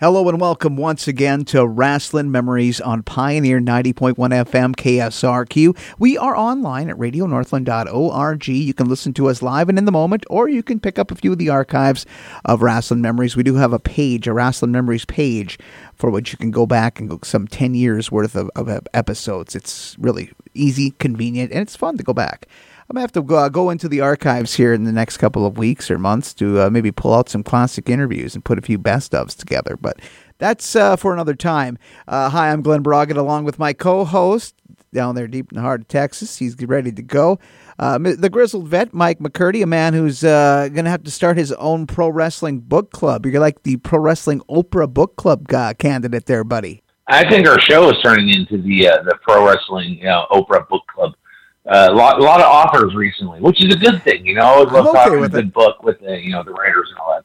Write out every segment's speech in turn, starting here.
Hello and welcome once again to Wrestling Memories on Pioneer 90.1 FM KSRQ. We are online at radionorthland.org. You can listen to us live and in the moment, or you can pick up a few of the archives of Wrestling Memories. We do have a page, a Wrestling Memories page, for which you can go back and go some 10 years worth of, of episodes. It's really easy, convenient, and it's fun to go back. I'm gonna have to go, uh, go into the archives here in the next couple of weeks or months to uh, maybe pull out some classic interviews and put a few best ofs together. But that's uh, for another time. Uh, hi, I'm Glen Braget, along with my co-host down there deep in the heart of Texas. He's ready to go. Uh, the grizzled vet, Mike McCurdy, a man who's uh, going to have to start his own pro wrestling book club. You're like the pro wrestling Oprah book club candidate there, buddy. I think our show is turning into the the pro wrestling you know, Oprah book club uh, a lot, a lot of authors recently, which is a good thing. You know, I love okay talking a good it. book with the, you know, the writers and all that.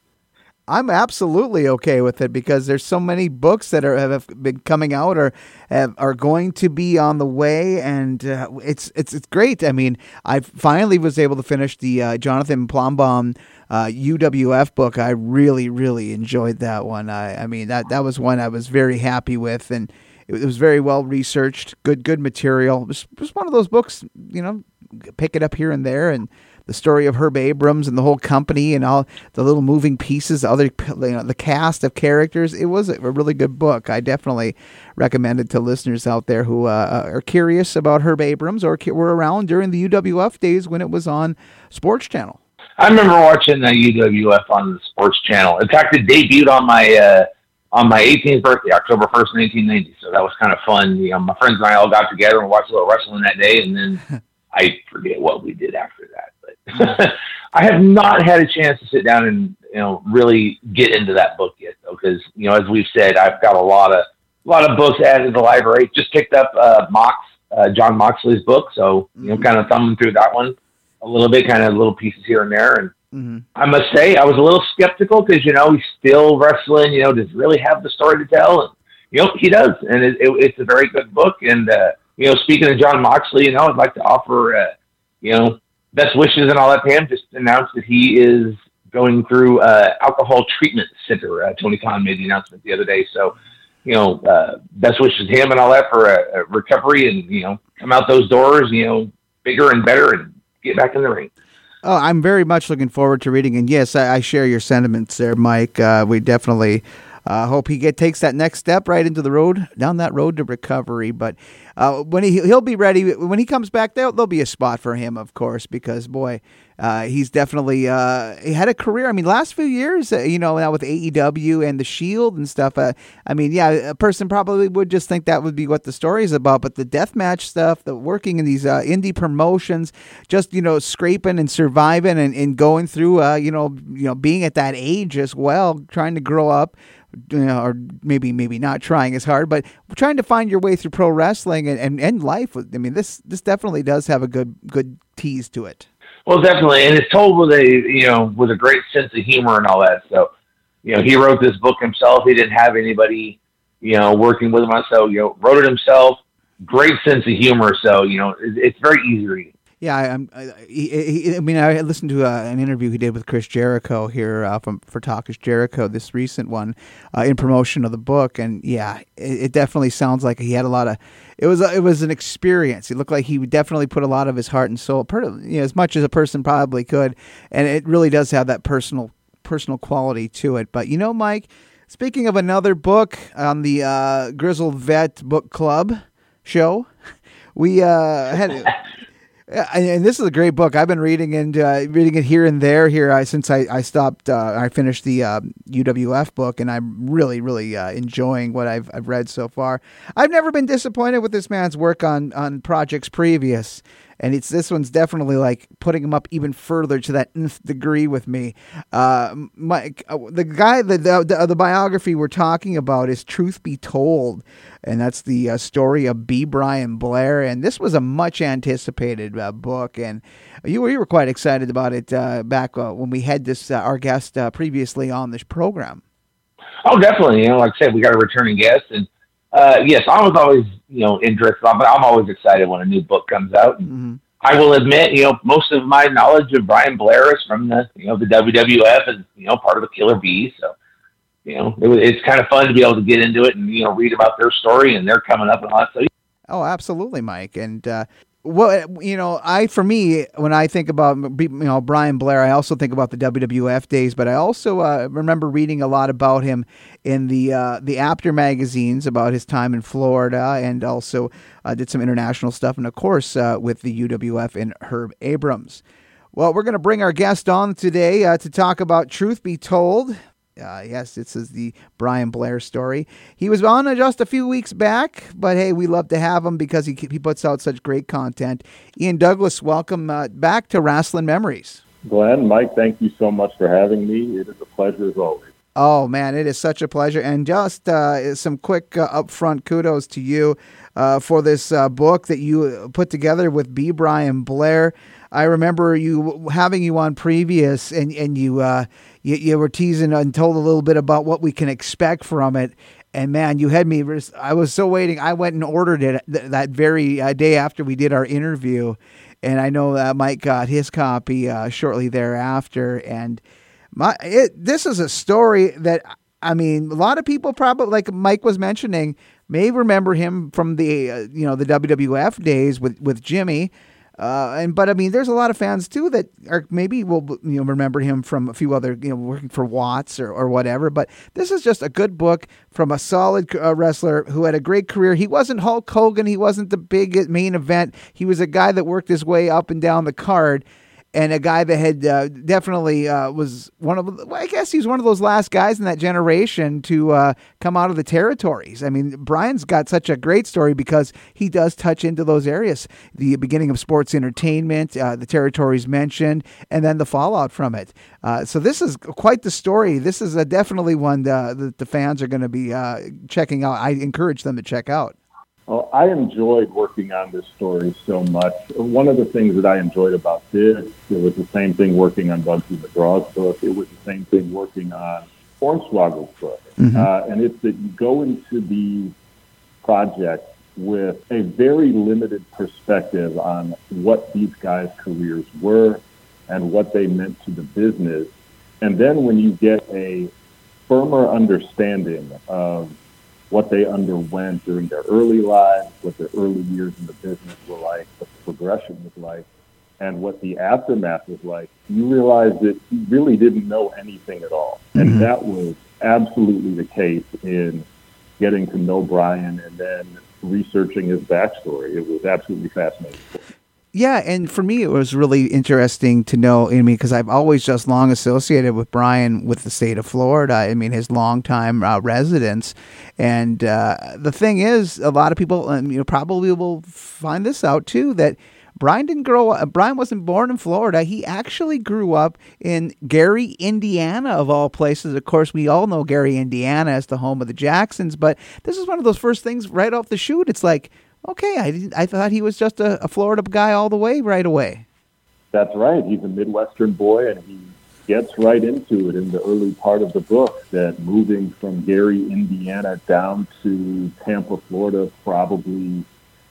I'm absolutely okay with it because there's so many books that are have been coming out or have, are going to be on the way, and uh, it's it's it's great. I mean, I finally was able to finish the uh, Jonathan Plumbaum uh, UWF book. I really really enjoyed that one. I, I mean that that was one I was very happy with, and it, was very well researched, good good material. It was, it was one of those books, you know, pick it up here and there, and the story of Herb Abrams and the whole company and all the little moving pieces, other you know, the cast of characters. It was a really good book. I definitely recommend it to listeners out there who uh, uh are curious about Herb Abrams or were around during the UWF days when it was on Sports Channel. I remember watching the UWF on the Sports Channel. In fact, it debuted on my uh, on my 18th birthday, October 1st, 1990. So that was kind of fun. You know, my friends and I all got together and watched a little wrestling that day, and then I forget what we did after that. But I have not had a chance to sit down and you know really get into that book yet, though, because you know, as we've said, I've got a lot of a lot of books added to the library. Just picked up uh, Mox, uh, Jon Moxley's book, so you know, mm-hmm. kind of thumbing through that one a little bit, kind of little pieces here and there, and Mm-hmm. I must say, I was a little skeptical because you know he's still wrestling. You know, does really have the story to tell? And you know, he does, and it, it, it's a very good book. And uh, you know, speaking of Jon Moxley, you know, I'd like to offer, uh, you know, best wishes and all that to him. Just announced that he is going through uh, alcohol treatment center. Uh, Tony Khan made the announcement the other day, so you know, uh, best wishes to him and all that for a, recovery, and you know, come out those doors, you know, bigger and better, and get back in the ring. Oh, I'm very much looking forward to reading, and yes, I, I share your sentiments there, Mike. Uh, we definitely uh, hope he get takes that next step right into the road down that road to recovery. But uh, when he he'll be ready when he comes back, there there'll be a spot for him, of course, because boy, uh, he's definitely uh, he had a career. I mean, last few years, uh, you know, now with AEW and the Shield and stuff. Uh, I mean, yeah, a person probably would just think that would be what the story is about. But the death match stuff, the working in these uh, indie promotions, just you know, scraping and surviving and, and going through, uh, you know, you know, being at that age as well, trying to grow up. You know, or maybe maybe not trying as hard, but trying to find your way through pro wrestling and, and, and life. I mean, this this definitely does have a good good tease to it. Well, definitely, and it's told with a you know with a great sense of humor and all that. So, you know, he wrote this book himself. He didn't have anybody, you know, working with him. So, you know, wrote it himself. Great sense of humor. So, you know, it's, very easy reading. Yeah, I, I'm. I, I, mean, I listened to uh, an interview he did with Chris Jericho here uh, from for Talk is Jericho, this recent one, uh, in promotion of the book, and yeah, it, it, definitely sounds like he had a lot of. It was it was an experience. It looked like he definitely put a lot of his heart and soul, per, you know, as much as a person probably could, and it really does have that personal personal quality to it. But you know, Mike, speaking of another book on the uh, Grizzled Vet Book Club show, we uh, had. And this is a great book. I've been reading and uh, reading it here and there here I, since I, I stopped. Uh, I finished the uh, UWF book, and I'm really, really uh, enjoying what I've, I've read so far. I've never been disappointed with this man's work on on projects previous and it's this one's definitely like putting him up even further to that nth degree with me. Uh, Mike, uh, the guy, the, the, the biography we're talking about is Truth Bee Told, and that's the uh, story of B. Brian Blair. And this was a much anticipated uh, book, and you were, you were quite excited about it uh, back uh, when we had this our guest previously on this program. Oh, definitely. You know, like I said, we got a returning guest, and uh, yes, I was always, you know, interested, but I'm always excited when a new book comes out. Mm-hmm. I will admit, you know, most of my knowledge of Brian Blair is from the, you know, the WWF and, you know, part of the Killer Bees. So, you know, it, it's kind of fun to be able to get into it and you know read about their story and they're coming up and all that. So, oh, absolutely, Mike. And uh, well, you know, I for me when I think about you know Brian Blair, I also think about the WWF days, but I also uh, remember reading a lot about him in the uh, the Apter magazines about his time in Florida, and also uh, did some international stuff, and of course uh, with the UWF and Herb Abrams. Well, we're going to bring our guest on today uh, to talk about Truth Bee Told. Uh, yes, this is the Brian Blair story. He was on just a few weeks back, but hey, we love to have him because he, he puts out such great content. Ian Douglass, welcome uh, back to Wrestling Memories. Glen, Mike, thank you so much for having me. It is a pleasure as always. Oh man, it is such a pleasure. And just uh, some quick uh, upfront kudos to you uh, for this uh, book that you put together with B. Brian Blair. I remember you having you on previous, and and you uh, you, you were teasing and told a little bit about what we can expect from it. And man, you had me. I was so waiting. I went and ordered it that very uh, day after we did our interview, and I know that Mike got his copy uh, shortly thereafter. And my, it, this is a story that I mean, a lot of people probably, like Mike was mentioning, may remember him from the uh, you know the WWF days with with Jimmy. Uh, and but I mean, there's a lot of fans too that are maybe will you know remember him from a few other you know working for Watts or, or whatever. But this is just a good book from a solid uh, wrestler who had a great career. He wasn't Hulk Hogan. He wasn't the big main event. He was a guy that worked his way up and down the card and a guy that had uh, definitely uh, was one of well, I guess he's one of those last guys in that generation to uh, come out of the territories. I mean, Brian's got such a great story because he does touch into those areas: the beginning of sports entertainment, uh, the territories mentioned, and then the fallout from it. Uh, so this is quite the story. This is definitely one that the fans are going to be uh, checking out. I encourage them to check out. Well, I enjoyed working on this story so much. One of the things that I enjoyed about this, it was the same thing working on Bugsy McGraw's book. It was the same thing working on Hornswoggle's book. Mm-hmm. Uh, and it's that you go into the project with a very limited perspective on what these guys' careers were and what they meant to the business. And then when you get a firmer understanding of what they underwent during their early lives, what their early years in the business were like, what the progression was like, and what the aftermath was like, you realize that he really didn't know anything at all. Mm-hmm. And that was absolutely the case in getting to know Brian and then researching his backstory. It was absolutely fascinating. Yeah, and for me, it was really interesting to know. I mean, because I've always just long associated with Brian with the state of Florida. I mean, his longtime uh, residence, and uh, the thing is, a lot of people, um, you know, probably will find this out too that. Brian didn't grow up. Brian wasn't born in Florida. He actually grew up in Gary, Indiana, of all places. Of course, we all know Gary, Indiana as the home of the Jacksons, but this is one of those first things right off the shoot. It's like, Okay, I I thought he was just a, a Florida guy all the way, right away. That's right. He's a Midwestern boy, and he gets right into it in the early part of the book. That moving from Gary, Indiana, down to Tampa, Florida, probably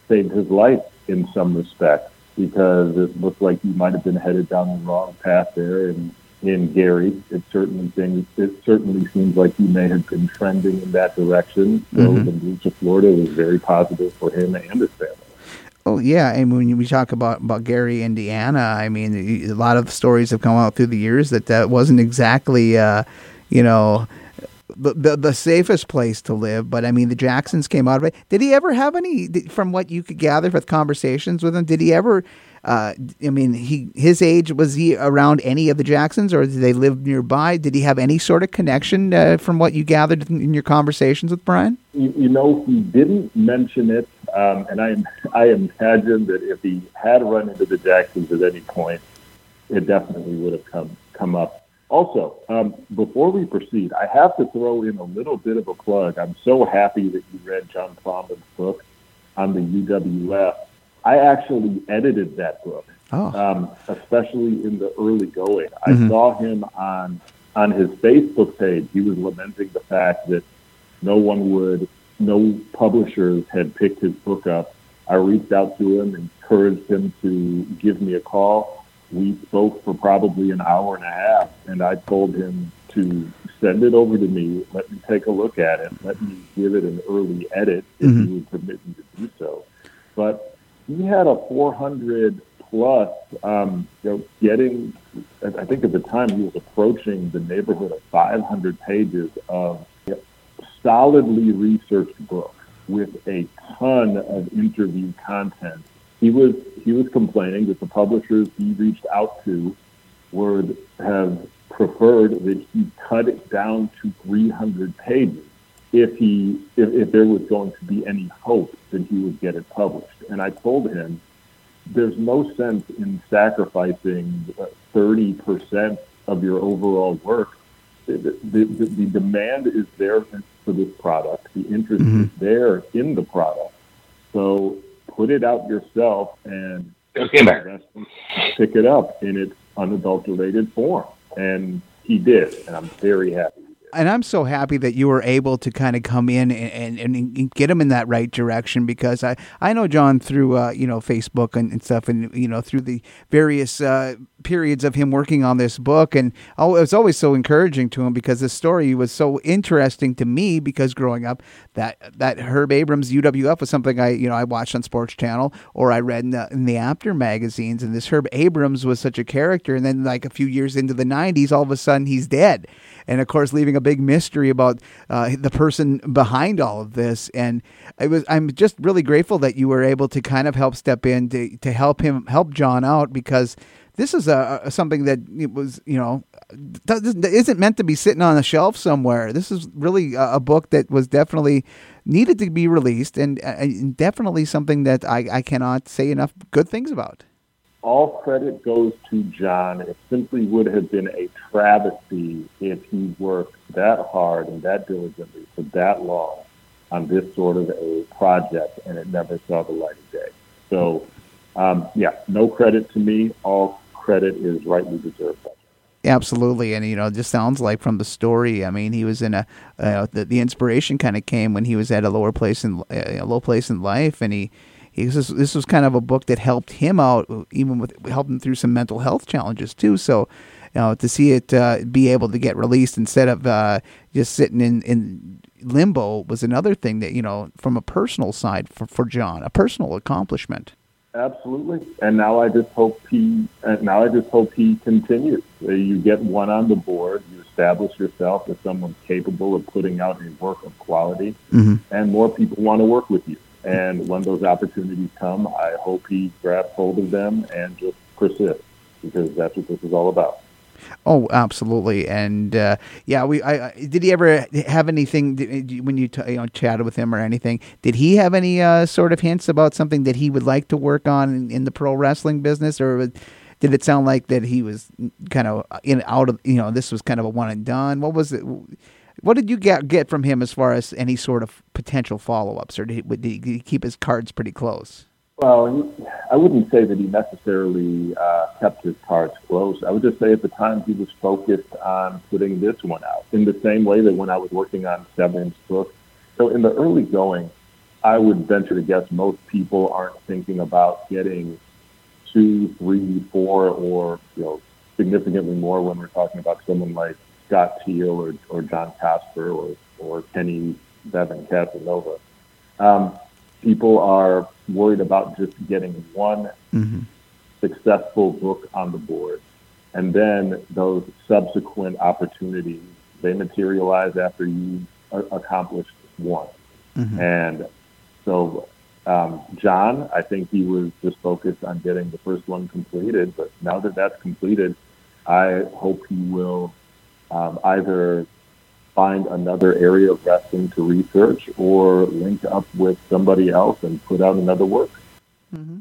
saved his life in some respects because it looked like he might have been headed down the wrong path there, and in Gary. It certainly seems, it certainly seems like he may have been trending in that direction. So mm-hmm. the move to Florida was very positive for him and his family. Oh yeah, and when we talk about, about Gary, Indiana, I mean, a lot of stories have come out through the years that that wasn't exactly, uh, you know, the, the, the safest place to live. But I mean, the Jacksons came out of it. Did he ever have any, from what you could gather with conversations with him? Did he ever uh, I mean, he his age was he around any of the Jacksons, or did they live nearby? Did he have any sort of connection uh, from what you gathered in, your conversations with Brian? You, you know, he didn't mention it, um, and I I imagine that if he had run into the Jacksons at any point, it definitely would have come come up. Also, um, before we proceed, I have to throw in a little bit of a plug. I'm so happy that you read John Plowman's book on the UWF I actually edited that book, oh. um, especially in the early going. I mm-hmm. saw him on on his Facebook page. He was lamenting the fact that no one would, no publishers had picked his book up. I reached out to him, encouraged him to give me a call. We spoke for probably an hour and a half, and I told him to send it over to me, let me take a look at it, let me give it an early edit if mm-hmm. he would permit me to do so. But he had a 400 plus, um, you know, getting, I think at the time he was approaching the neighborhood of 500 pages of solidly researched book with a ton of interview content. He was he was complaining that the publishers he reached out to would have preferred that he cut it down to 300 pages if he if, if there was going to be any hope that he would get it published. And I told him there's no sense in sacrificing 30% of your overall work. The, the, the, the demand is there for this product. The interest mm-hmm. is there in the product. So put it out yourself and pick it up in its unadulterated form. And he did, and I'm very happy and I'm so happy that you were able to kind of come in and, and, and get him in that right direction because I, I know John through uh, you know Facebook and, and, stuff and you know through the various uh, periods of him working on this book and oh, it was always so encouraging to him because the story was so interesting to me because growing up that that Herb Abrams UWF was something I you know I watched on Sports Channel or I read in the, in the Apter magazines and this Herb Abrams was such a character and then like a few years into the 90s all of a sudden he's dead and of course leaving a big mystery about uh, the person behind all of this. And it was I'm just really grateful that you were able to kind of help step in to to help him help John out because this is a, a something that it was you know isn't meant to be sitting on a shelf somewhere. This is really a, a book that was definitely needed to be released and, and definitely something that I, I cannot say enough good things about all credit goes to John. It simply would have been a travesty if he worked that hard and that diligently for that long on this sort of a project and it never saw the light of day. So, um, yeah, no credit to me. All credit is rightly deserved. Absolutely, and you know, it just sounds like from the story. I mean, he was in a uh, the, the inspiration kind of came when he was at a lower place in a low place in life, and he this, this was kind of a book that helped him out, even with helped him through some mental health challenges too. So, you know, to see it uh, be able to get released instead of uh, just sitting in, in limbo was another thing that you know, from a personal side for, for John, a personal accomplishment. Absolutely, and now I just hope he. And now I just hope he continues. You get one on the board. You establish yourself as someone capable of putting out a work of quality, mm-hmm. and more people want to work with you. And when those opportunities come, I hope he grabs hold of them and just persists because that's what this is all about. Oh, absolutely, and uh, yeah, we. I, did he ever have anything when you, t- you know, chatted with him or anything? Did he have any uh, sort of hints about something that he would like to work on in, in the pro wrestling business, or did it sound like that he was kind of in out of you know this was kind of a one and done? What was it? What did you get get from him as far as any sort of potential follow ups, or did he, did he, keep his cards pretty close? Well, I wouldn't say that he necessarily uh, kept his cards close. I would just say at the time he was focused on putting this one out in the same way that when I was working on Severin's book. So in the early going, I would venture to guess most people aren't thinking about getting two, three, four, or you know significantly more when we're talking about someone like Scott Teal or, or John Casper or, or Kenny Bevan Casanova. Um, people are worried about just getting one mm-hmm. successful book on the board. And then those subsequent opportunities, they materialize after you accomplished one. Mm-hmm. And so um, John, I think he was just focused on getting the first one completed. But now that that's completed, I hope he will um, either find another area of wrestling to research or link up with somebody else and put out another work. Mm-hmm.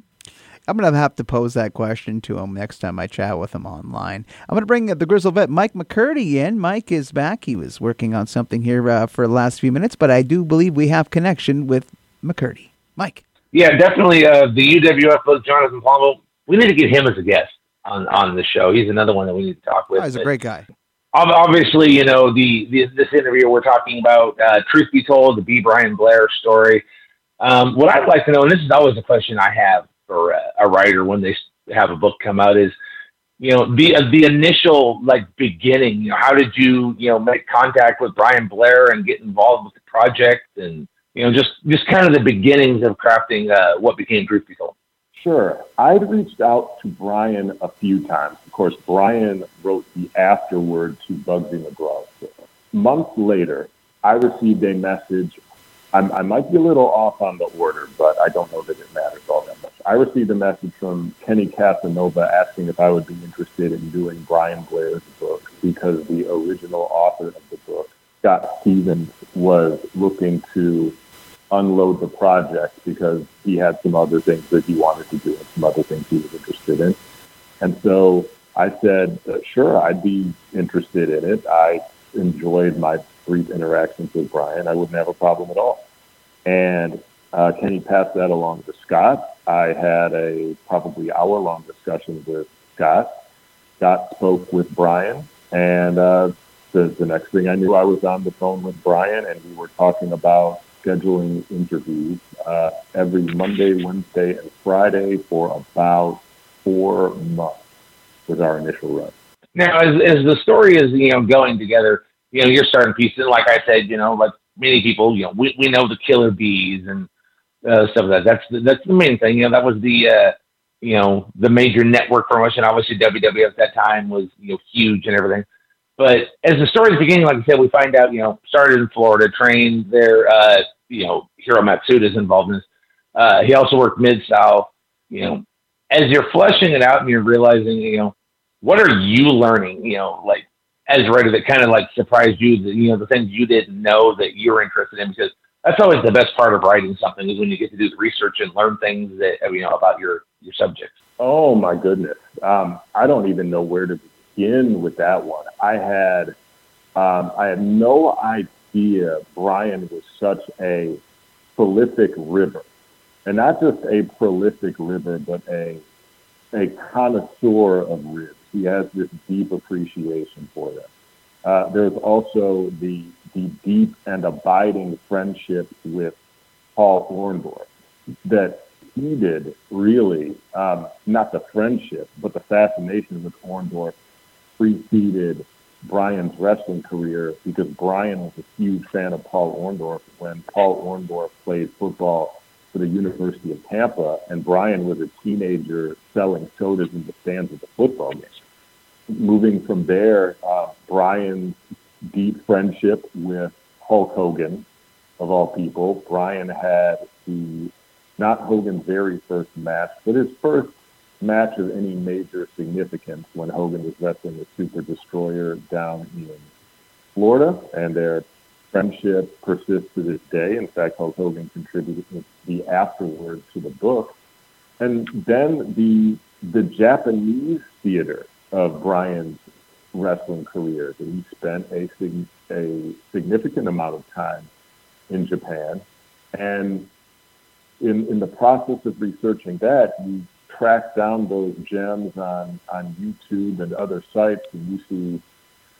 I'm going to have to pose that question to him next time I chat with him online. I'm going to bring the Grizzle vet Mike McCurdy in. Mike is back. He was working on something here uh, for the last few minutes, but I do believe we have connection with McCurdy. Mike. Yeah, definitely. Uh, the UWF was Jonathan Palmer. We need to get him as a guest on, on the show. He's another one that we need to talk with. Oh, he's a great guy obviously, you know, the, the this interview we're talking about, uh, truth be told, the B. Brian Blair story. Um, what I'd like to know, and this is always a question I have for a, a writer when they have a book come out, is you know, the uh, the initial like beginning. You know, how did you you know make contact with Brian Blair and get involved with the project, and you know, just just kind of the beginnings of crafting uh, what became Truth Bee Told. Sure. I'd reached out to Brian a few times. Of course, Brian wrote the afterword to Bugsy McGraw. Months later, I received a message. I'm, i might be a little off on the order, but I don't know that it matters all that much. I received a message from Kenny Casanova asking if I would be interested in doing Brian Blair's book because the original author of the book, Scott Stevens, was looking to unload the project because he had some other things that he wanted to do and some other things he was interested in. And so I said, uh, sure, I'd be interested in it. I enjoyed my brief interactions with Brian. I wouldn't have a problem at all. And uh, Kenny passed that along to Scott. I had a probably hour long discussion with Scott. Scott spoke with Brian, and uh, the, the next thing I knew, I was on the phone with Brian, and we were talking about scheduling interviews uh, every Monday, Wednesday, and Friday for about four months was our initial run. Now, as, as the story is, you know, going together, you know, you're starting pieces. Like I said, you know, like many people, you know, we, we know the killer bees and uh, stuff like that. That's the, that's the main thing. You know, that was the, uh, you know, the major network promotion. Obviously, WWF at that time was, you know, huge and everything. But as the story is beginning, like I said, we find out, you know, started in Florida, trained there, uh, you know, Hiro Matsuda is involved in this. Uh, he also worked Mid South. You know, as you're fleshing it out and you're realizing, you know, what are you learning? You know, like as a writer that kind of like surprised you that you know the things you didn't know that you're interested in because that's always the best part of writing something is when you get to do the research and learn things that you know about your your subject. Oh my goodness, um, I don't even know where to begin with that one. I had um, I had no idea Brian was such a prolific ribber, and not just a prolific ribber, but a a connoisseur of ribs. He has this deep appreciation for them. Uh, there's also the the deep and abiding friendship with Paul Orndorff that seeded really um, not the friendship, but the fascination with Orndorff preceded Brian's wrestling career because Brian was a huge fan of Paul Orndorff when Paul Orndorff played football for the University of Tampa, and Brian was a teenager selling sodas in the stands of the football game. Moving from there, uh, Brian's deep friendship with Hulk Hogan, of all people. Brian had the not Hogan's very first match, but his first match of any major significance when Hogan was wrestling the Super Destroyer down in Florida, and their friendship persists to this day. In fact, Hulk Hogan contributed the afterword to the book. And then the the Japanese theater of Brian's wrestling career that he spent a, a significant amount of time in Japan. And in, in the process of researching that, you track down those gems on, on YouTube and other sites, and you see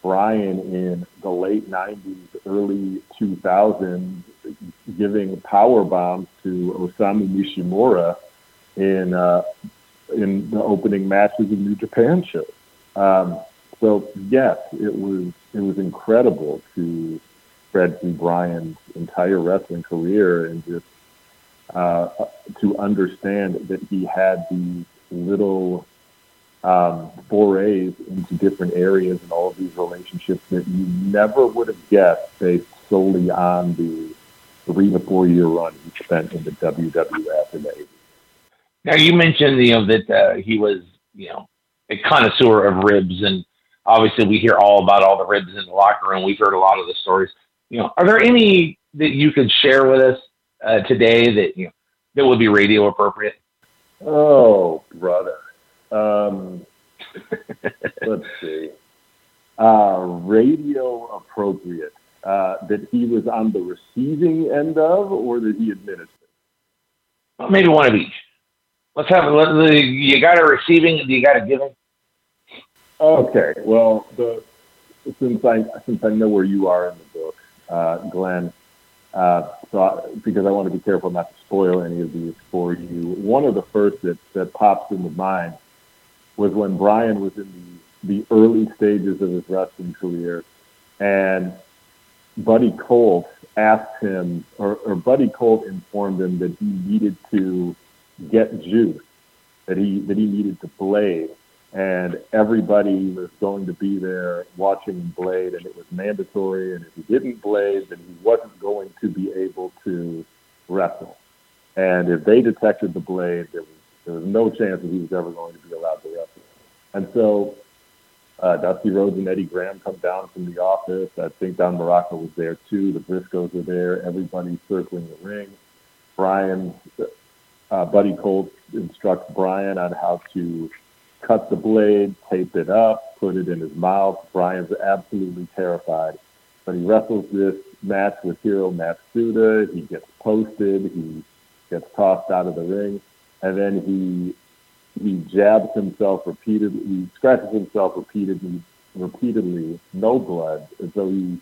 Brian in the late 90s, early 2000s, giving power bombs to Osamu Nishimura in uh, in the opening matches of New Japan shows. Um, so yes, it was it was incredible to spread through Brian's entire wrestling career and just uh, to understand that he had these little um, forays into different areas and all of these relationships that you never would have guessed based solely on the three to four year run he spent in the WWF and the 80s. Now you mentioned you know that uh, he was you know a connoisseur of ribs, and obviously we hear all about all the ribs in the locker room. We've heard a lot of the stories. You know, are there any that you could share with us uh, today that you know that would be radio appropriate? Oh, brother. Um, let's see. Uh, radio appropriate. Uh, that he was on the receiving end of, or that he administered? Well, maybe one of each. Let's have let, you got a receiving, you got a giving. Okay. Well, the since I since I know where you are in the book, uh, Glen, uh, so I, because I want to be careful not to spoil any of these for you. One of the first that that pops into mind was when Brian was in the, the early stages of his wrestling career, and Buddy Colt asked him, or, or Buddy Colt informed him that he needed to get juice, that he that he needed to blade, and everybody was going to be there watching blade, and it was mandatory. And if he didn't blade, then he wasn't going to be able to wrestle. And if they detected the blade, there was there was no chance that he was ever going to be allowed to wrestle. And so uh, Dusty Rhodes and Eddie Graham come down from the office. I think Don Muraco was there too. The Briscos were there. Everybody circling the ring. Brian, uh, Buddy Colt instructs Brian on how to cut the blade, tape it up, put it in his mouth. Brian's absolutely terrified. But he wrestles this match with Hiro Matsuda. He gets posted. He gets tossed out of the ring. And then he he jabs himself repeatedly. He scratches himself repeatedly, repeatedly, no blood, as though he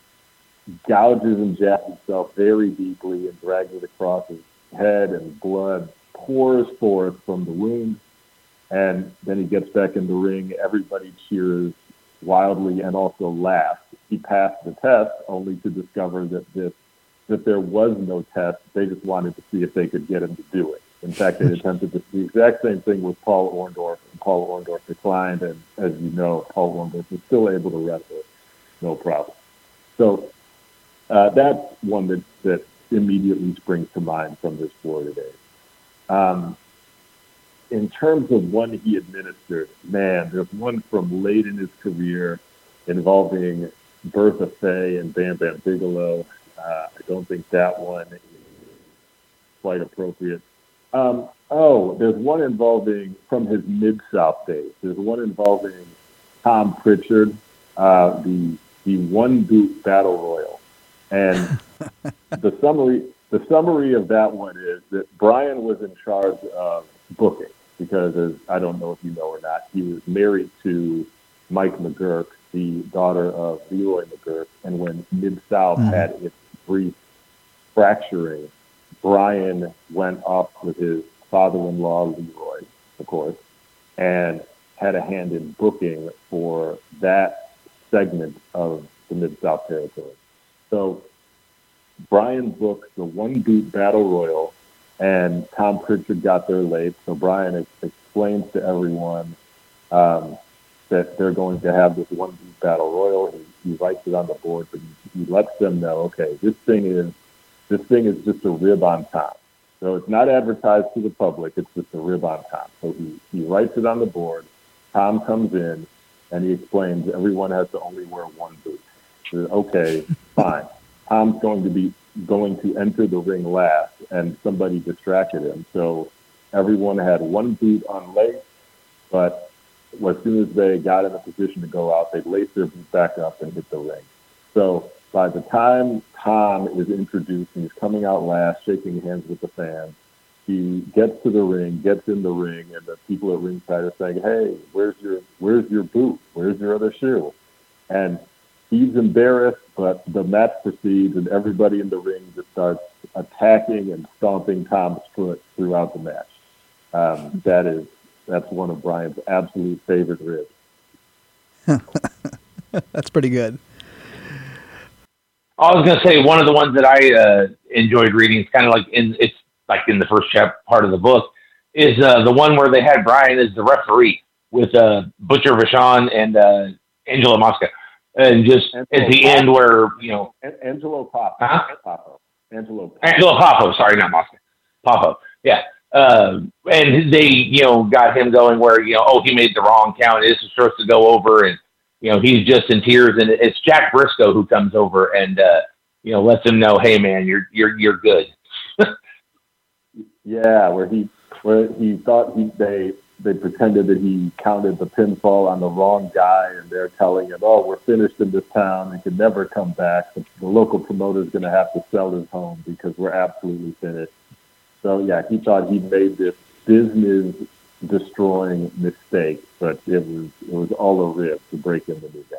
gouges and jabs himself very deeply and drags it across his head, and blood pours forth from the wound. And then he gets back in the ring. Everybody cheers wildly and also laughs. He passed the test, only to discover that this that there was no test. They just wanted to see if they could get him to do it. In fact, they attempted the exact same thing with Paul Orndorff, and Paul Orndorff declined. And as you know, Paul Orndorff was still able to wrestle, no problem. So uh, that's one that, that immediately springs to mind from this Florida days. Um, in terms of one he administered, man, there's one from late in his career involving Bertha Faye and Bam Bam Bigelow. Uh, I don't think that one is quite appropriate. Um, oh, there's one involving from his Mid South days. There's one involving Tom Pritchard, uh, the the one boot battle royal, and the summary the summary of that one is that Brian was in charge of booking because, as I don't know if you know or not, he was married to Mike McGuirk, the daughter of Leroy McGuirk, and when Mid South mm-hmm. had its brief fracturing Brian went off with his father-in-law Leroy, of course, and had a hand in booking for that segment of the Mid South Territory. So Brian booked the one boot battle royal, and Tom Pritchard got there late. So Brian ex- explains to everyone um, that they're going to have this one boot battle royal. He, he writes it on the board, but he, he lets them know, okay, this thing is this thing is just a rib on top. So it's not advertised to the public. It's just a rib on top. So he, he writes it on the board. Tom comes in and he explains everyone has to only wear one boot. Okay, fine. Tom's going to be going to enter the ring last, and somebody distracted him. So everyone had one boot on lace, but as soon as they got in a position to go out, they'd lace their boot back up and hit the ring. So by the time Tom is introduced and he's coming out last, shaking hands with the fans, he gets to the ring, gets in the ring, and the people at ringside are saying, "Hey, where's your where's your boot? Where's your other shoe?" And he's embarrassed, but the match proceeds, and everybody in the ring just starts attacking and stomping Tom's foot throughout the match. Um, that is that's one of Brian's absolute favorite ribs. that's pretty good. I was going to say one of the ones that I uh, enjoyed reading. It's kind of like in it's like in the first chapter part of the book is uh, the one where they had Brian as the referee with uh, Butcher Vachon and uh, Angelo Mosca, and just Angelo at the Papo. end where you know Angelo Poffo, huh? Angelo Poffo. Angelo Poffo. Sorry, not Mosca. Poffo. Yeah. Uh, and they, you know, got him going where, you know, oh, he made the wrong count. This is supposed to go over. And you know, he's just in tears, and it's Jack Brisco who comes over and uh, you know lets him know, hey man, you're you're you're good. yeah, where he where he thought he they they pretended that he counted the pinfall on the wrong guy, and they're telling him, "Oh, we're finished in this town. He can never come back. The, the local promoter is going to have to sell his home because we're absolutely finished." So yeah, he thought he made this business destroying mistake, but it was it was all a rip to break in the new guy.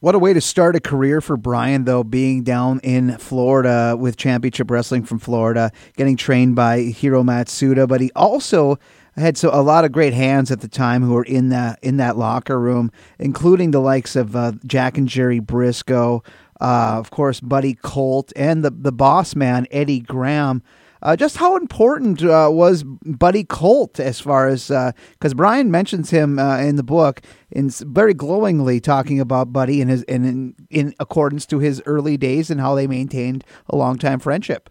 What a way to start a career for Brian, though, being down in Florida with Championship Wrestling from Florida, getting trained by Hiro Matsuda. But he also had so a lot of great hands at the time who were in that in that locker room, including the likes of uh, Jack and Jerry Brisco, uh, of course Buddy Colt, and the the boss man Eddie Graham. Uh, just how important uh, was Buddy Colt as far as because uh, Brian mentions him uh, in the book in very glowingly talking about Buddy and his and in, in accordance to his early days and how they maintained a long time friendship.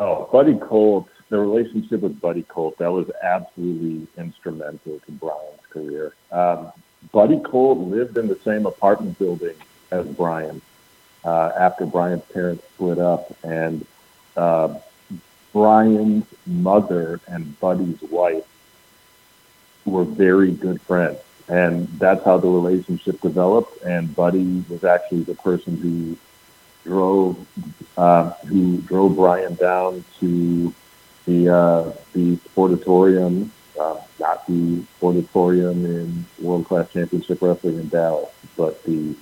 Oh, Buddy Colt, the relationship with Buddy Colt that was absolutely instrumental to Brian's career. Um, Buddy Colt lived in the same apartment building as Brian uh, after Brian's parents split up, and Brian's mother and Buddy's wife were very good friends. And that's how the relationship developed. And Buddy was actually the person who drove uh, who drove Brian down to the uh, the sportatorium, uh, not the sportatorium in World Class Championship Wrestling in Dallas, but the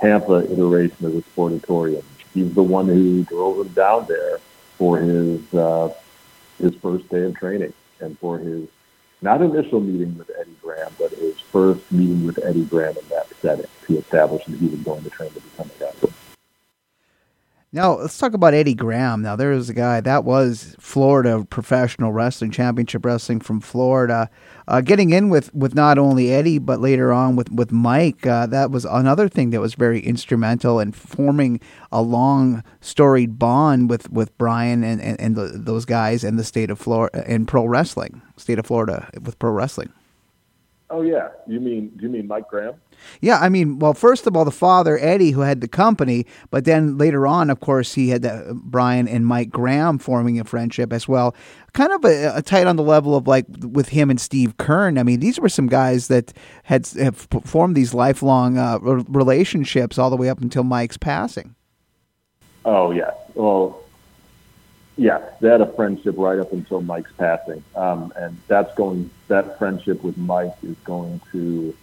Tampa iteration of the sportatorium. He's the one who drove him down there for his uh, his first day of training and for his not initial meeting with Eddie Graham, but his first meeting with Eddie Graham in that setting to establish that he was going to train to become a wrestler. Now let's talk about Eddie Graham. Now there was a guy that was Florida professional wrestling championship wrestling from Florida, uh, getting in with, with not only Eddie but later on with with Mike. Uh, that was another thing that was very instrumental in forming a long storied bond with, with Brian and and, and the, those guys and the state of Florida in pro wrestling, state of Florida with pro wrestling. Oh yeah, you mean do you mean Mike Graham? Yeah, I mean, well, first of all, the father Eddie, who had the company, but then later on, of course, he had the, Brian and Mike Graham forming a friendship as well. Kind of a, a, tight on the level of like with him and Steve Keirn. I mean, these were some guys that had have formed these lifelong uh, relationships all the way up until Mike's passing. Oh yeah, well, yeah, they had a friendship right up until Mike's passing, um, and that's going. That friendship with Mike is going to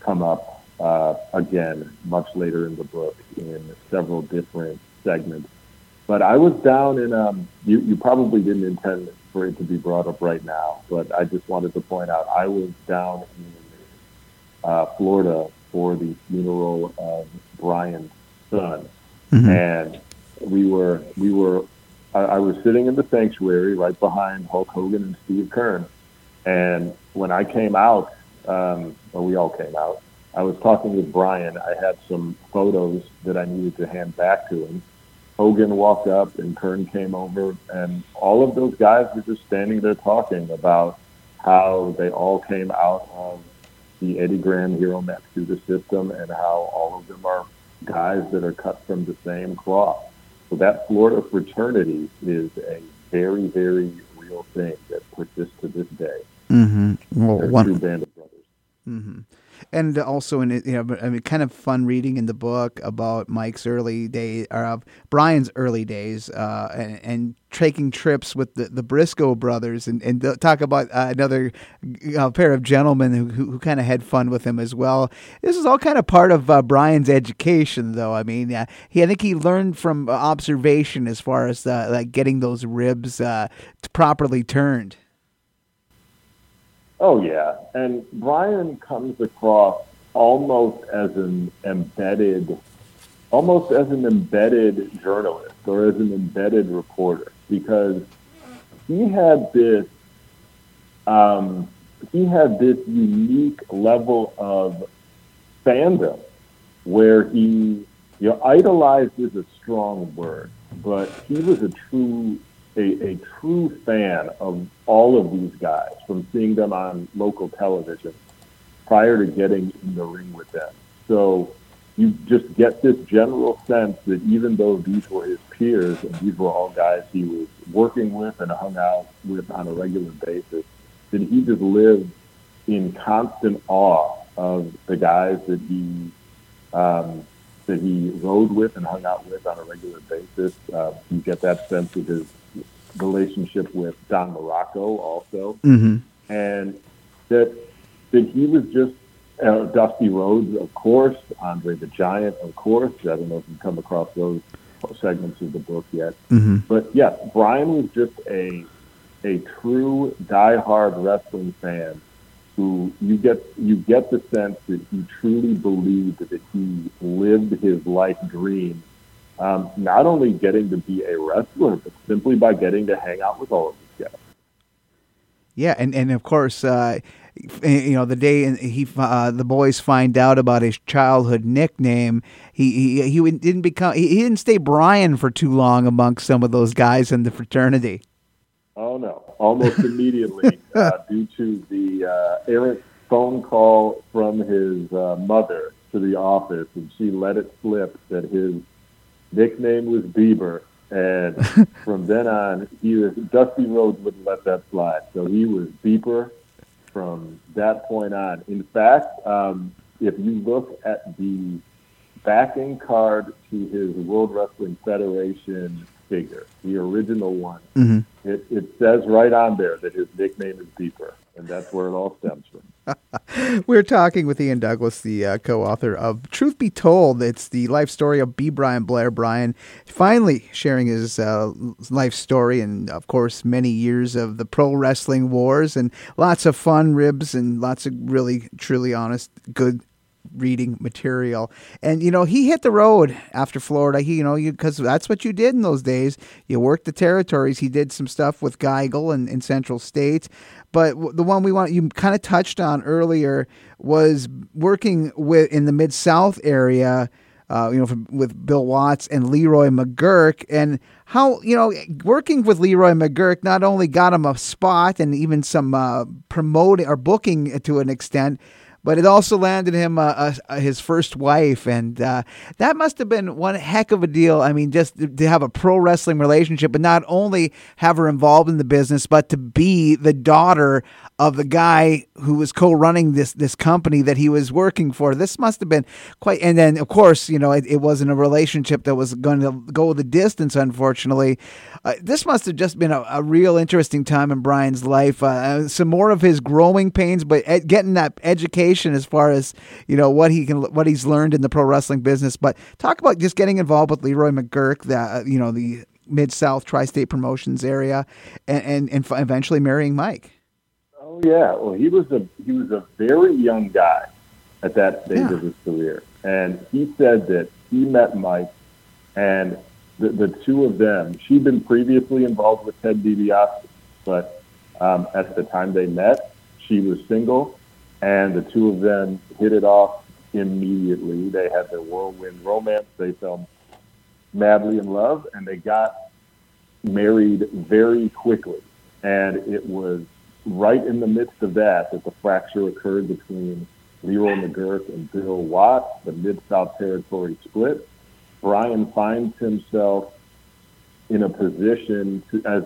come up uh, again much later in the book in several different segments. But I was down in. Um, you, you probably didn't intend for it to be brought up right now, but I just wanted to point out I was down in uh, Florida for the funeral of Brian's son, mm-hmm. and we were we were I, I was sitting in the sanctuary right behind Hulk Hogan and Steve Keirn. And when I came out, um, well, we all came out, I was talking with Brian. I had some photos that I needed to hand back to him. Hogan walked up and Keirn came over, and all of those guys were just standing there talking about how they all came out of the Eddie Graham Hiro Matsuda system and how all of them are guys that are cut from the same cloth. So that Florida fraternity is a very, very real thing that persists to this day. Mm-hmm. Well, one true band of brothers. Mm-hmm and also in you know I mean kind of fun reading in the book about Mike's early days or of Brian's early days uh, and, and, taking trips with the, the Brisco brothers and, and talk about uh, another uh, pair of gentlemen who, who, who kind of had fun with him as well. This is all kind of part of uh, Brian's education, though. I mean, he I think he learned from observation as far as uh, like getting those ribs uh, properly turned. Oh yeah, and Brian comes across almost as an embedded, almost as an embedded journalist or as an embedded reporter because he had this, um, he had this unique level of fandom where he, you know, idolized is a strong word, but he was a true a, a true fan of all of these guys from seeing them on local television prior to getting in the ring with them. So you just get this general sense that even though these were his peers and these were all guys he was working with and hung out with on a regular basis, that he just lived in constant awe of the guys that he um, that he rode with and hung out with on a regular basis. Uh, you get that sense with his relationship with Don Muraco also, mm-hmm. and that that he was just uh, Dusty Rhodes, of course, Andre the Giant, of course. I don't know if you've come across those segments of the book yet, mm-hmm. but yes, Brian was just a a true die-hard wrestling fan who you get you get the sense that he truly believed that he lived his life dream, um, not only getting to be a wrestler, but simply by getting to hang out with all of these guys. Yeah, and and of course, uh, you know, the day he uh, the boys find out about his childhood nickname, he he he didn't become he, he didn't stay Brian for too long amongst some of those guys in the fraternity. Oh no! Almost immediately, uh, due to the uh, errant phone call from his uh, mother to the office, and she let it slip that his nickname was Bieber, and from then on, he was Dusty Rhodes wouldn't let that slide. So he was Beeper from that point on. In fact, um, if you look at the backing card to his World Wrestling Federation figure, the original one, mm-hmm. it, it says right on there that his nickname is Beeper, and that's where it all stems from. We're talking with Ian Douglass, the uh, co-author of Truth Bee Told. It's the life story of B. Brian Blair. Brian finally sharing his uh, life story, and of course, many years of the pro wrestling wars, and lots of fun ribs, and lots of really, truly honest, good reading material. And you know, he hit the road after Florida. He, you know, because that's what you did in those days. You worked the territories. He did some stuff with Geigel and in Central States. But the one we want you kind of touched on earlier was working with in the Mid South area. Uh, you know, with Bill Watts and Leroy McGuirk, and how you know working with Leroy McGuirk not only got him a spot and even some uh, promoting or booking to an extent, but it also landed him uh, uh, his first wife, and uh, that must have been one heck of a deal. I mean, just to have a pro wrestling relationship, but not only have her involved in the business, but to be the daughter of the guy who was co-running this this company that he was working for. This must have been quite. And then, of course, you know, it, it wasn't a relationship that was going to go the distance. Unfortunately, uh, this must have just been a, a, real interesting time in Brian's life. Uh, some more of his growing pains, but getting that education as far as you know what he can what he's learned in the pro wrestling business. But talk about just getting involved with Leroy McGuirk, the uh, you know the Mid South Tri State Promotions area, and, and and eventually marrying Mike. Oh yeah, well he was a he was a very young guy at that stage yeah. of his career, and he said that he met Mike, and the, the two of them. She'd been previously involved with Ted DiBiase, but um, at the time they met, she was single, and the two of them hit it off immediately. They had their whirlwind romance. They fell madly in love, and they got married very quickly. And it was right in the midst of that that the fracture occurred between Leroy McGuirk and Bill Watt, the Mid South Territory split. Brian finds himself in a position to, as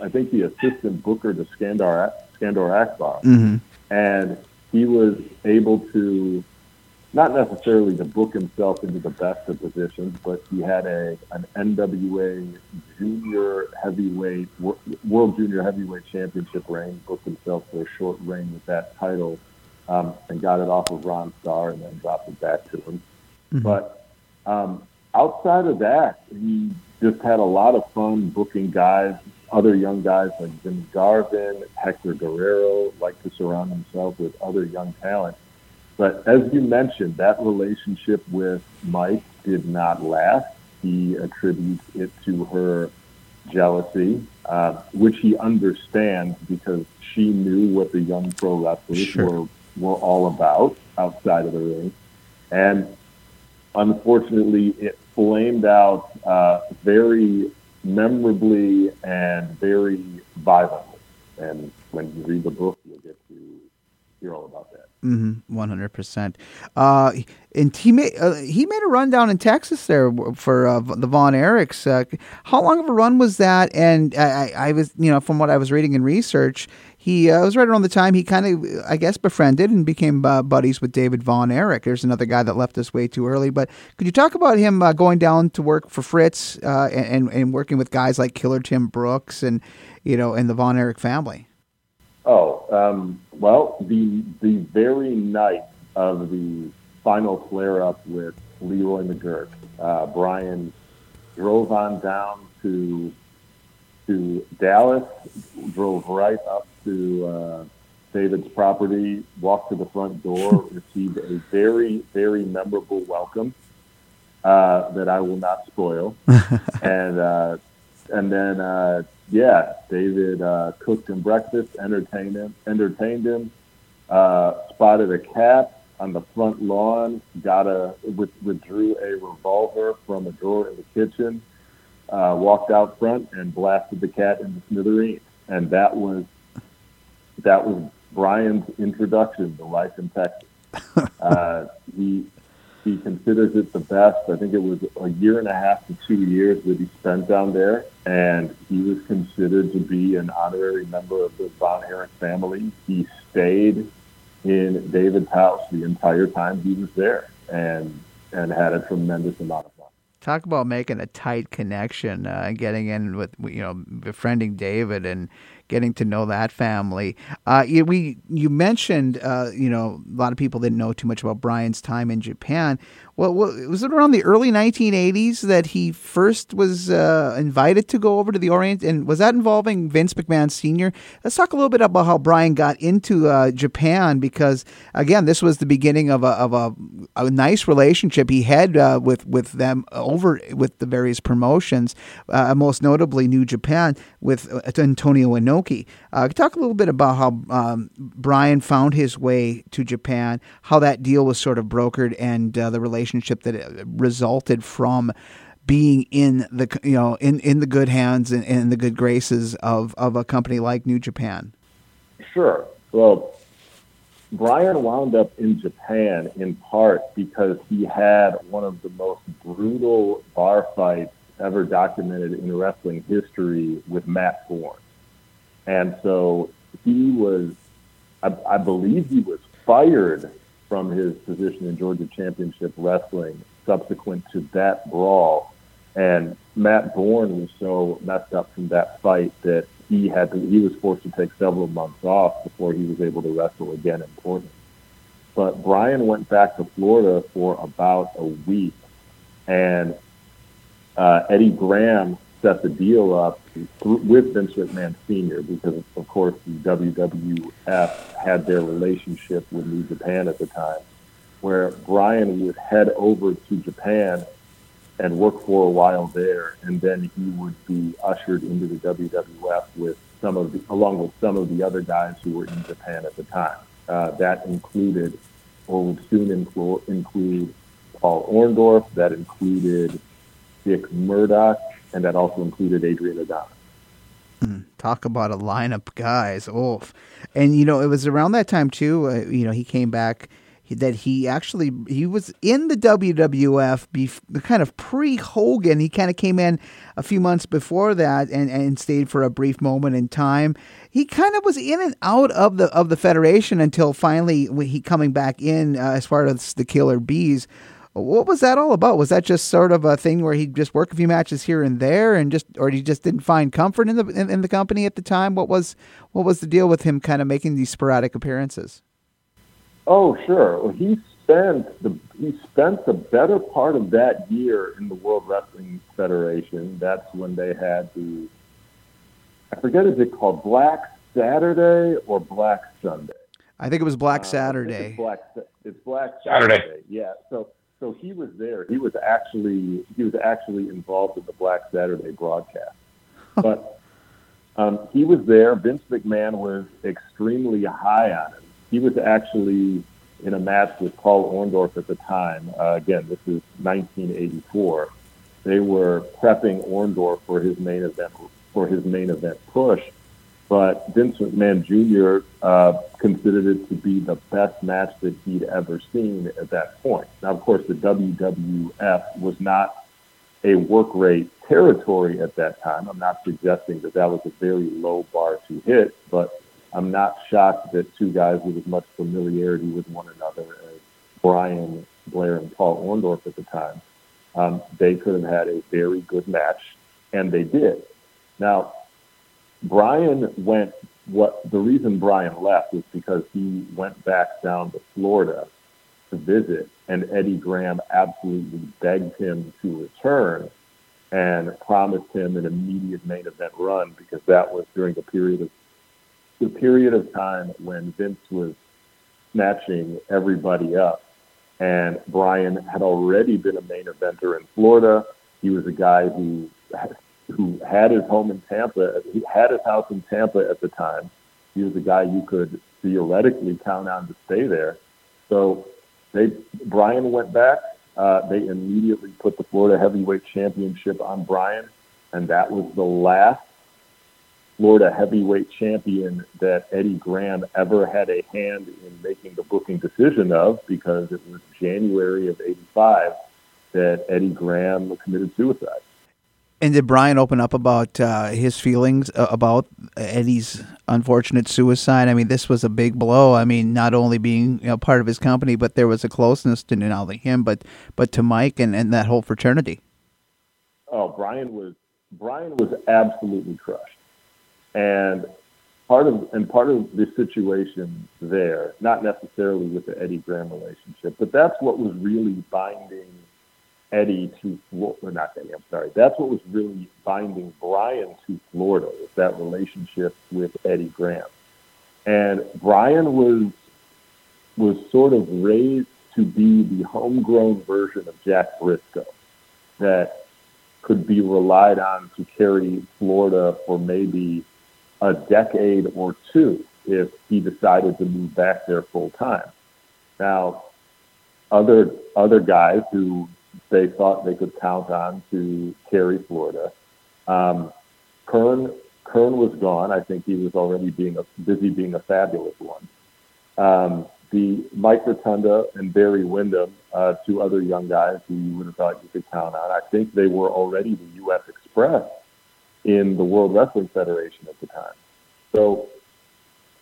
I think the assistant booker to Skandor, Skandor Akbar, mm-hmm. and he was able to not necessarily to book himself into the best of positions, but he had a an NWA junior heavyweight world junior heavyweight championship reign, booked himself for a short reign with that title, um, and got it off of Ron Starr and then dropped it back to him. Mm-hmm. But um, outside of that, he just had a lot of fun booking guys, other young guys like Jimmy Garvin, Hector Guerrero, like to surround himself with other young talent but as you mentioned, that relationship with Mike did not last. He attributes it to her jealousy, uh, which he understands because she knew what the young pro wrestlers sure. were, were all about outside of the ring. And unfortunately, it flamed out uh, very memorably and very violently. And when you read the book, you'll get to hear all about that. Mm-hmm, one hundred percent. Uh, and he made uh, he made a run down in Texas there for uh, the Von Erichs. Uh, how long of a run was that? And I, I, was, you know, from what I was reading in research, he uh, was right around the time he kind of, I guess, befriended and became uh, buddies with David Von Erich. There's another guy that left us way too early. But could you talk about him uh, going down to work for Fritz uh, and and working with guys like Killer Tim Brooks and you know and the Von Erich family? Oh, um, well, the the very night of the final flare up with Leroy McGuirk, uh, Brian drove on down to to Dallas, drove right up to uh, David's property, walked to the front door, received a very, very memorable welcome uh, that I will not spoil. and uh, and then, uh, yeah, David uh, cooked him breakfast, entertained him, entertained him, uh, spotted a cat on the front lawn, got a withdrew a revolver from a drawer in the kitchen, uh, walked out front and blasted the cat in the smithereens. And that was that was Brian's introduction to life in Texas. Uh, he he considers it the best. I think it was a year and a half to two years that he spent down there, and he was considered to be an honorary member of the Von Erich family. He stayed in David's house the entire time he was there, and and had a tremendous amount of fun. Talk about making a tight connection uh, and getting in with you know befriending David and getting to know that family. Uh, you, we you mentioned uh, you know a lot of people didn't know too much about Brian's time in Japan. Well, was it around the early 1980s that he first was uh, invited to go over to the Orient? And was that involving Vince McMahon Sr.? Let's talk a little bit about how Brian got into uh, Japan because, again, this was the beginning of a, of a, a nice relationship he had uh, with, with them over with the various promotions, uh, most notably New Japan with Antonio Inoki. Uh, talk a little bit about how um, Brian found his way to Japan, how that deal was sort of brokered, and the relationship that uh, resulted from being in the you know in, in the good hands and the good graces of, of a company like New Japan. Sure. Well, Brian wound up in Japan in part because he had one of the most brutal bar fights ever documented in wrestling history with Matt Borne. And so he was, I, I believe he was fired from his position in Georgia Championship Wrestling subsequent to that brawl. And Matt Borne was so messed up from that fight that he had to, he was forced to take several months off before he was able to wrestle again in Portland. But Brian went back to Florida for about a week, and uh, Eddie Graham set the deal up with Vince McMahon Sr. because, of course, the WWF had their relationship with New Japan at the time, where Brian would head over to Japan and work for a while there, and then he would be ushered into the WWF with some of the, along with some of the other guys who were in Japan at the time. Uh, that included, or would soon include, include Paul Orndorff. That included Dick Murdoch and that also included Adrian Adonis. Mm, talk about a lineup, guys. Oh, and you know it was around that time too. Uh, you know he came back that he actually he was in the WWF bef- kind of pre Hogan. He kind of came in a few months before that and, and stayed for a brief moment in time. He kind of was in and out of the of the federation until finally he coming back in uh, as far as the Killer Bees. What was that all about? Was that just sort of a thing where he just worked a few matches here and there, and just, or he just didn't find comfort in the in, in the company at the time? What was what was the deal with him kind of making these sporadic appearances? Oh, sure. Well, he spent the he spent the better part of that year in the World Wrestling Federation. That's when they had the I forget is it called Black Saturday or Black Sunday? I think it was Black Saturday. Uh, it's Black it's Black Saturday. Saturday. Yeah. So so he was there. He was actually he was actually involved in the Black Saturday broadcast. but um, he was there. Vince McMahon was extremely high on him. He was actually in a match with Paul Orndorff at the time. Uh, again, this is 1984. They were prepping Orndorff for his main event for his main event push, but Vince McMahon Jr. Uh, considered it to be the best match that he'd ever seen at that point. Now, of course, the WWF was not a work rate territory at that time. I'm not suggesting that that was a very low bar to hit, but I'm not shocked that two guys with as much familiarity with one another as Brian Blair and Paul Orndorff at the time, um, they could have had a very good match, and they did. Now, Brian went. What the reason Brian left was because he went back down to Florida to visit, and Eddie Graham absolutely begged him to return. and promised him an immediate main event run because that was during the period of the period of time when Vince was snatching everybody up. And Brian had already been a main eventer in Florida. He was a guy who who had his home in Tampa. He had his house in Tampa at the time. He was a guy you could theoretically count on to stay there. So they Brian went back. Uh, they immediately put the Florida Heavyweight Championship on Brian, and that was the last Florida heavyweight champion that Eddie Graham ever had a hand in making the booking decision of because it was January of 85 that Eddie Graham committed suicide. And did Brian open up about uh, his feelings uh, about Eddie's unfortunate suicide? I mean, this was a big blow. I mean, not only being you know, part of his company, but there was a closeness to not only him, but but to Mike and, and that whole fraternity. Oh, Brian was Brian was absolutely crushed, and part of and part of the situation there, not necessarily with the Eddie Graham relationship, but that's what was really binding Eddie to Florida. Not Eddie, I'm sorry. That's what was really binding Brian to Florida was that relationship with Eddie Graham. And Brian was was sort of raised to be the homegrown version of Jack Brisco that could be relied on to carry Florida for maybe a decade or two if he decided to move back there full time. Now, other other guys who they thought they could count on to carry Florida. Um, Keirn Keirn was gone. I think he was already being a, busy being a fabulous one. Um, the Mike Rotunda and Barry Windham, uh, two other young guys who you would have thought you could count on. I think they were already the U.S. Express in the World Wrestling Federation at the time. So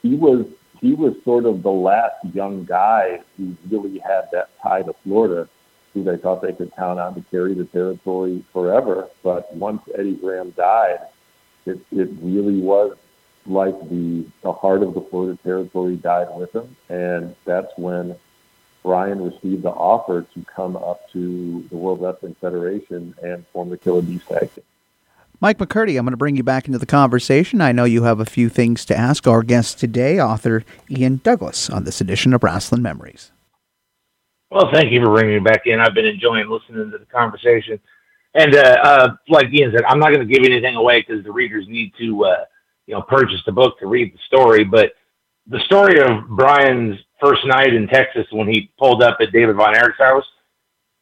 he was he was sort of the last young guy who really had that tie to Florida who they thought they could count on to carry the territory forever. But once Eddie Graham died, it, it really was like the, the heart of the Florida territory died with him. And that's when Brian received the offer to come up to the World Wrestling Federation and form the Killer Bees tag team. Mike McCurdy, I'm going to bring you back into the conversation. I know you have a few things to ask our guest today, author Ian Douglass, on this edition of Rasslin Memories. Well, thank you for bringing me back in. I've been enjoying listening to the conversation. And uh, uh, like Ian said, I'm not going to give anything away because the readers need to, uh, you know, purchase the book to read the story. But the story of Brian's first night in Texas when he pulled up at David Von Erich's house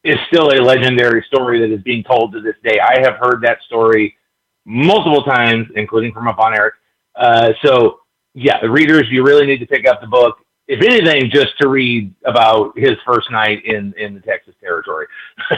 is still a legendary story that is being told to this day. I have heard that story multiple times, including from a Von Erich. Uh, so, yeah, the readers, you really need to pick up the book if anything, just to read about his first night in, in the Texas territory.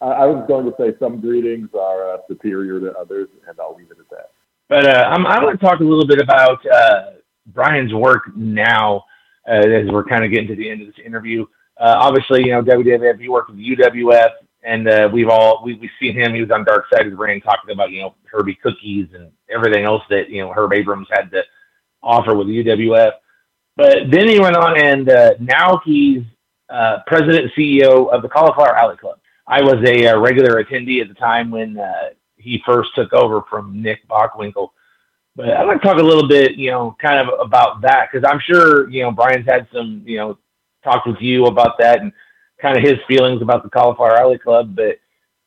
I was going to say some greetings are uh, superior to others, and I'll leave it at that. But uh, I'm, I want to talk a little bit about uh, Brian's work now uh, as we're kind of getting to the end of this interview. Uh, obviously, you know, WWF, he worked with UWF, and uh, we've all, we, we've seen him. He was on Dark Side of the Ring talking about, you know, Herbie Cookies and everything else that, you know, Herb Abrams had to offer with UWF. But then he went on, and uh, now he's uh, president and CEO of the Cauliflower Alley Club. I was a, uh, regular attendee at the time when uh, he first took over from Nick Bockwinkel. But I'd like to talk a little bit, you know, kind of about that because I'm sure, you know, Brian's had some, you know, talk with you about that and kind of his feelings about the Cauliflower Alley Club. But,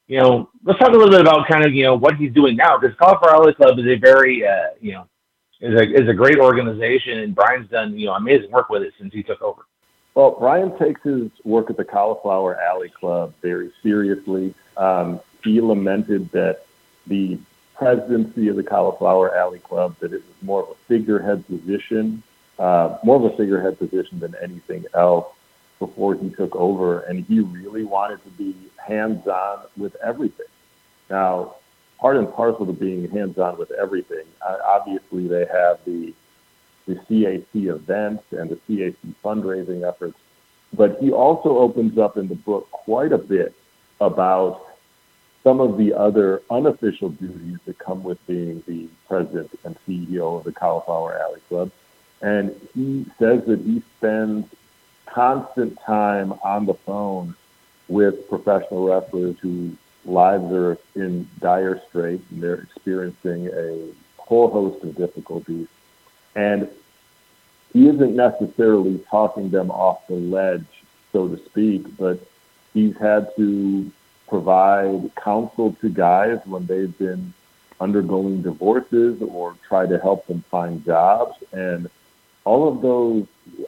you know, let's talk a little bit about kind of, you know, what he's doing now because Cauliflower Alley Club is a very, uh, you know, is a is a great organization, and Brian's done you know amazing work with it since he took over. Well, Brian takes his work at the Cauliflower Alley Club very seriously. Um, he lamented that the presidency of the Cauliflower Alley Club that it was more of a figurehead position, uh, more of a figurehead position than anything else before he took over, and he really wanted to be hands-on with everything. Now, part and parcel to being hands-on with everything. Uh, obviously, they have the the CAC events and the CAC fundraising efforts, but he also opens up in the book quite a bit about some of the other unofficial duties that come with being the president and CEO of the Cauliflower Alley Club. And he says that he spends constant time on the phone with professional wrestlers who lives are in dire straits and they're experiencing a whole host of difficulties. And he isn't necessarily talking them off the ledge, so to speak, but he's had to provide counsel to guys when they've been undergoing divorces or try to help them find jobs. And all of those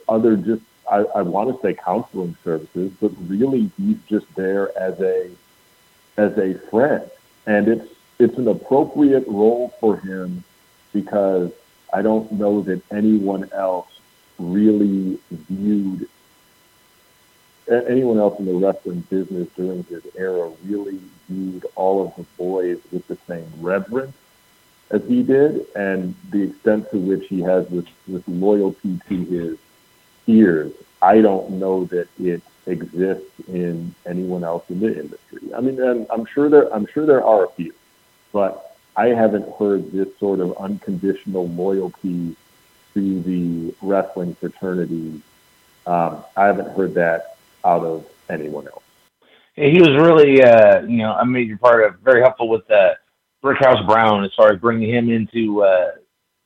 other just, I, I want to say counseling services, but really he's just there as a, as a friend. And it's, it's an appropriate role for him because I don't know that anyone else really viewed anyone else in the wrestling business during his era really viewed all of the boys with the same reverence as he did, and the extent to which he has this, with loyalty to his peers, I don't know that it exists in anyone else in the industry. I mean, I'm sure there I'm sure there are a few, but I haven't heard this sort of unconditional loyalty to the wrestling fraternity. Um, I haven't heard that out of anyone else. He was really, uh, you know, a major part of, very helpful with uh, Brickhouse Brown as far as bringing him into uh,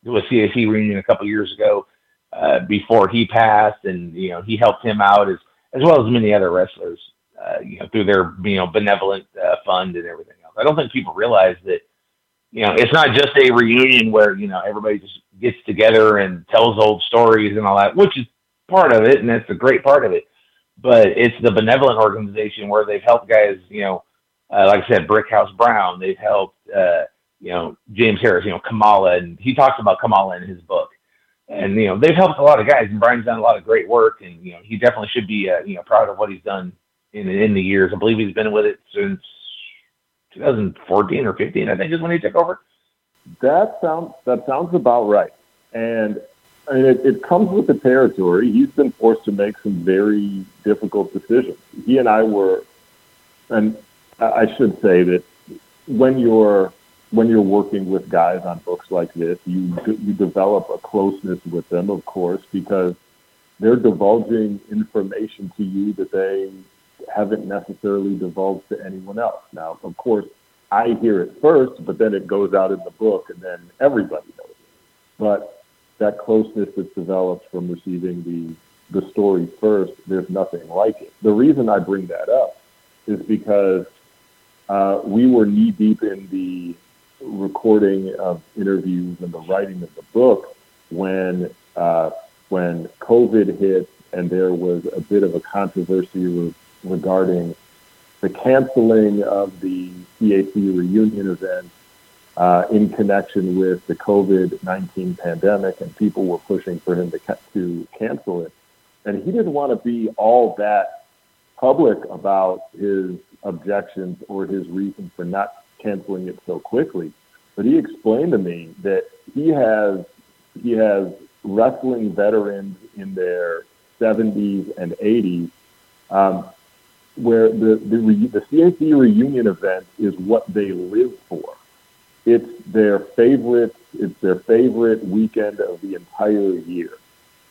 to a CAC reunion a couple years ago uh, before he passed, and you know, he helped him out as as well as many other wrestlers, uh, you know, through their you know benevolent uh, fund and everything else. I don't think people realize that you know, it's not just a reunion where, you know, everybody just gets together and tells old stories and all that, which is part of it, and that's a great part of it. But it's the benevolent organization where they've helped guys, you know, uh, like I said, Brickhouse Brown, they've helped, uh, you know, James Harris, you know, Kamala, and he talks about Kamala in his book. And, you know, they've helped a lot of guys, and Brian's done a lot of great work, and, you know, he definitely should be, uh, you know, proud of what he's done in, in the years. I believe he's been with it since 2014 or 15, I think is when he took over. That sounds that sounds about right. And mean, it, it comes with the territory. He's been forced to make some very difficult decisions. He and I were, and I should say that when you're when you're working with guys on books like this, you you develop a closeness with them, of course, because they're divulging information to you that they haven't necessarily divulged to anyone else. Now, of course, I hear it first, but then it goes out in the book, and then everybody knows it. But that closeness that's developed from receiving the the story first, there's nothing like it. The reason I bring that up is because uh, we were knee deep in the recording of interviews and the writing of the book when uh, when COVID hit and there was a bit of a controversy regarding the canceling of the CAC reunion event uh, in connection with the COVID 19 pandemic, and people were pushing for him to, ca- to cancel it. And he didn't want to be all that public about his objections or his reason for not canceling it so quickly. But he explained to me that he has he has wrestling veterans in their 70s and 80s um, where the the, re, the CAC reunion event is what they live for. It's their favorite. It's their favorite weekend of the entire year.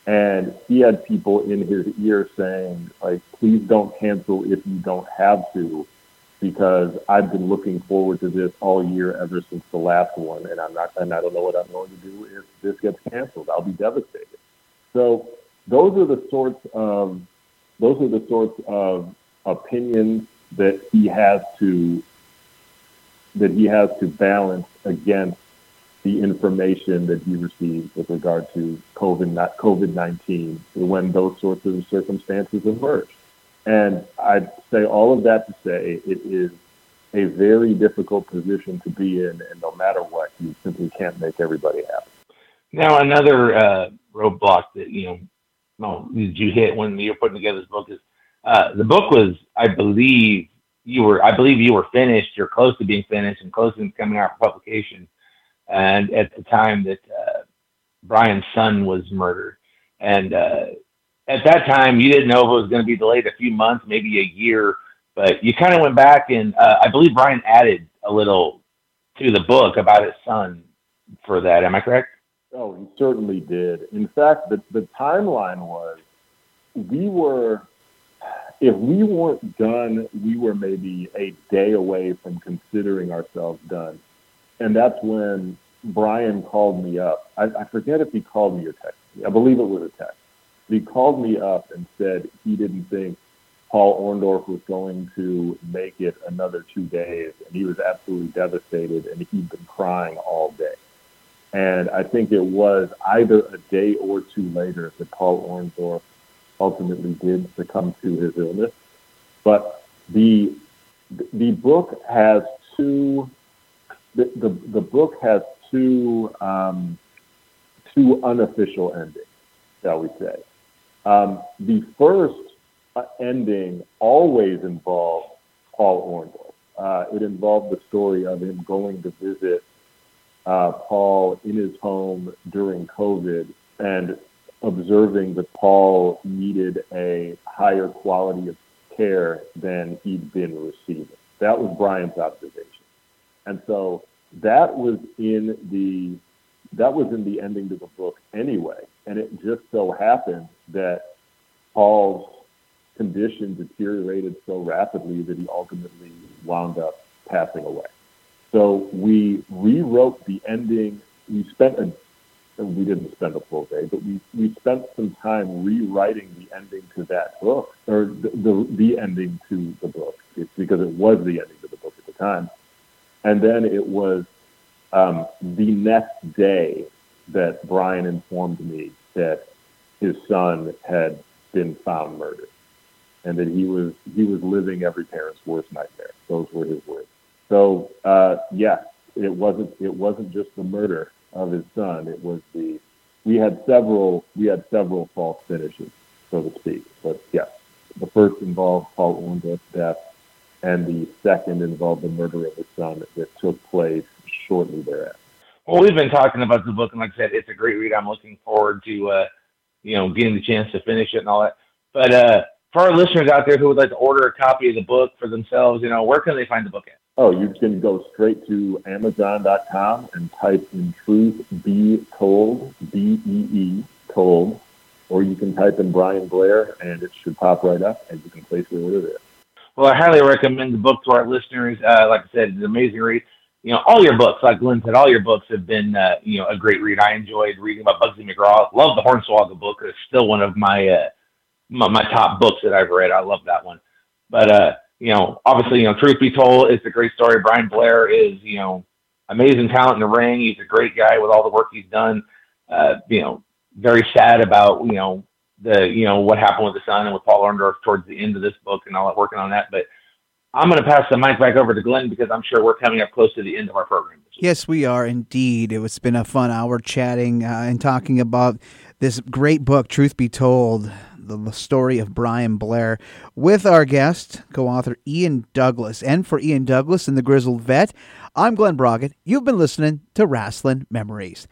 And he had people in his ear saying, like, please don't cancel if you don't have to, because I've been looking forward to this all year ever since the last one, and I'm not, and I don't know what I'm going to do if this gets canceled. I'll be devastated. So those are the sorts of those are the sorts of opinions that he has to that he has to balance against the information that he receives with regard to COVID not COVID nineteen when those sorts of circumstances emerge. And I'd say all of that to say it is a very difficult position to be in, and no matter what, you simply can't make everybody happy. Now, another uh, roadblock that you know, well, did you hit when you're putting together this book is uh, the book was, I believe, you were, I believe you were finished. You're close to being finished and close to coming out for publication. And at the time that uh, Brian's son was murdered, and uh, at that time you didn't know if it was going to be delayed a few months, maybe a year. But you kind of went back, and uh, I believe Brian added a little to the book about his son for that. Am I correct? Oh, he certainly did. In fact, the, the timeline was we were if we weren't done, we were maybe a day away from considering ourselves done. And that's when Brian called me up. I, I forget if he called me or texted me. I believe it was a text. He called me up and said he didn't think Paul Orndorff was going to make it another two days, and he was absolutely devastated, and he'd been crying all day. And I think it was either a day or two later that Paul Orndorff ultimately did succumb to his illness. But the the book has two the, the, the book has two um, two unofficial endings, shall we say. Um, the first uh, ending always involved Paul Orndorff. Uh, it involved the story of him going to visit uh, Paul in his home during COVID and observing that Paul needed a higher quality of care than he'd been receiving. That was Brian's observation. And so that was in the that was in the ending to the book anyway. And it just so happened that Paul's condition deteriorated so rapidly that he ultimately wound up passing away. So we rewrote the ending. We spent a we didn't spend a full day, but we, we spent some time rewriting the ending to that book, or the, the, the ending to the book, it's because it was the ending to the book at the time. And then it was um, the next day that Brian informed me that his son had been found murdered, and that he was he was living every parent's worst nightmare. Those were his words. So uh, yes, it wasn't it wasn't just the murder of his son. It was the we had several we had several false finishes, so to speak. But yes, the first involved Paul Orndorff's death, and the second involved the murder of his son that took place shortly thereafter. Well, we've been talking about the book, and like I said, it's a great read. I'm looking forward to uh, you know getting the chance to finish it and all that. But uh, for our listeners out there who would like to order a copy of the book for themselves, you know, where can they find the book at? Oh, you can go straight to Amazon.com and type in Truth Bee Told, B E E, told, or you can type in Brian Blair and it should pop right up and you can place your order there. Well, I highly recommend the book to our listeners. Uh, like I said, it's an amazing read. You know, all your books, like Glen said, all your books have been, uh, you know, a great read. I enjoyed reading about Bugsy McGraw. Love the Hornswoggle book. It's still one of my, uh, my, my top books that I've read. I love that one. But, uh, you know, obviously, you know, truth be told, it's a great story. Brian Blair is, you know, amazing talent in the ring. He's a great guy with all the work he's done. Uh, you know, very sad about, you know, the, you know, what happened with the son and with Paul Orndorff towards the end of this book and all that working on that. But I'm going to pass the mic back over to Glen because I'm sure we're coming up close to the end of our program. Yes, we are indeed. It's been a fun hour chatting uh, and talking about this great book, Truth Bee Told the story of Brian Blair, with our guest, co author Ian Douglass. And for Ian Douglass and the Grizzled Vet, I'm Glen Braget. You've been listening to Rasslin' Memories.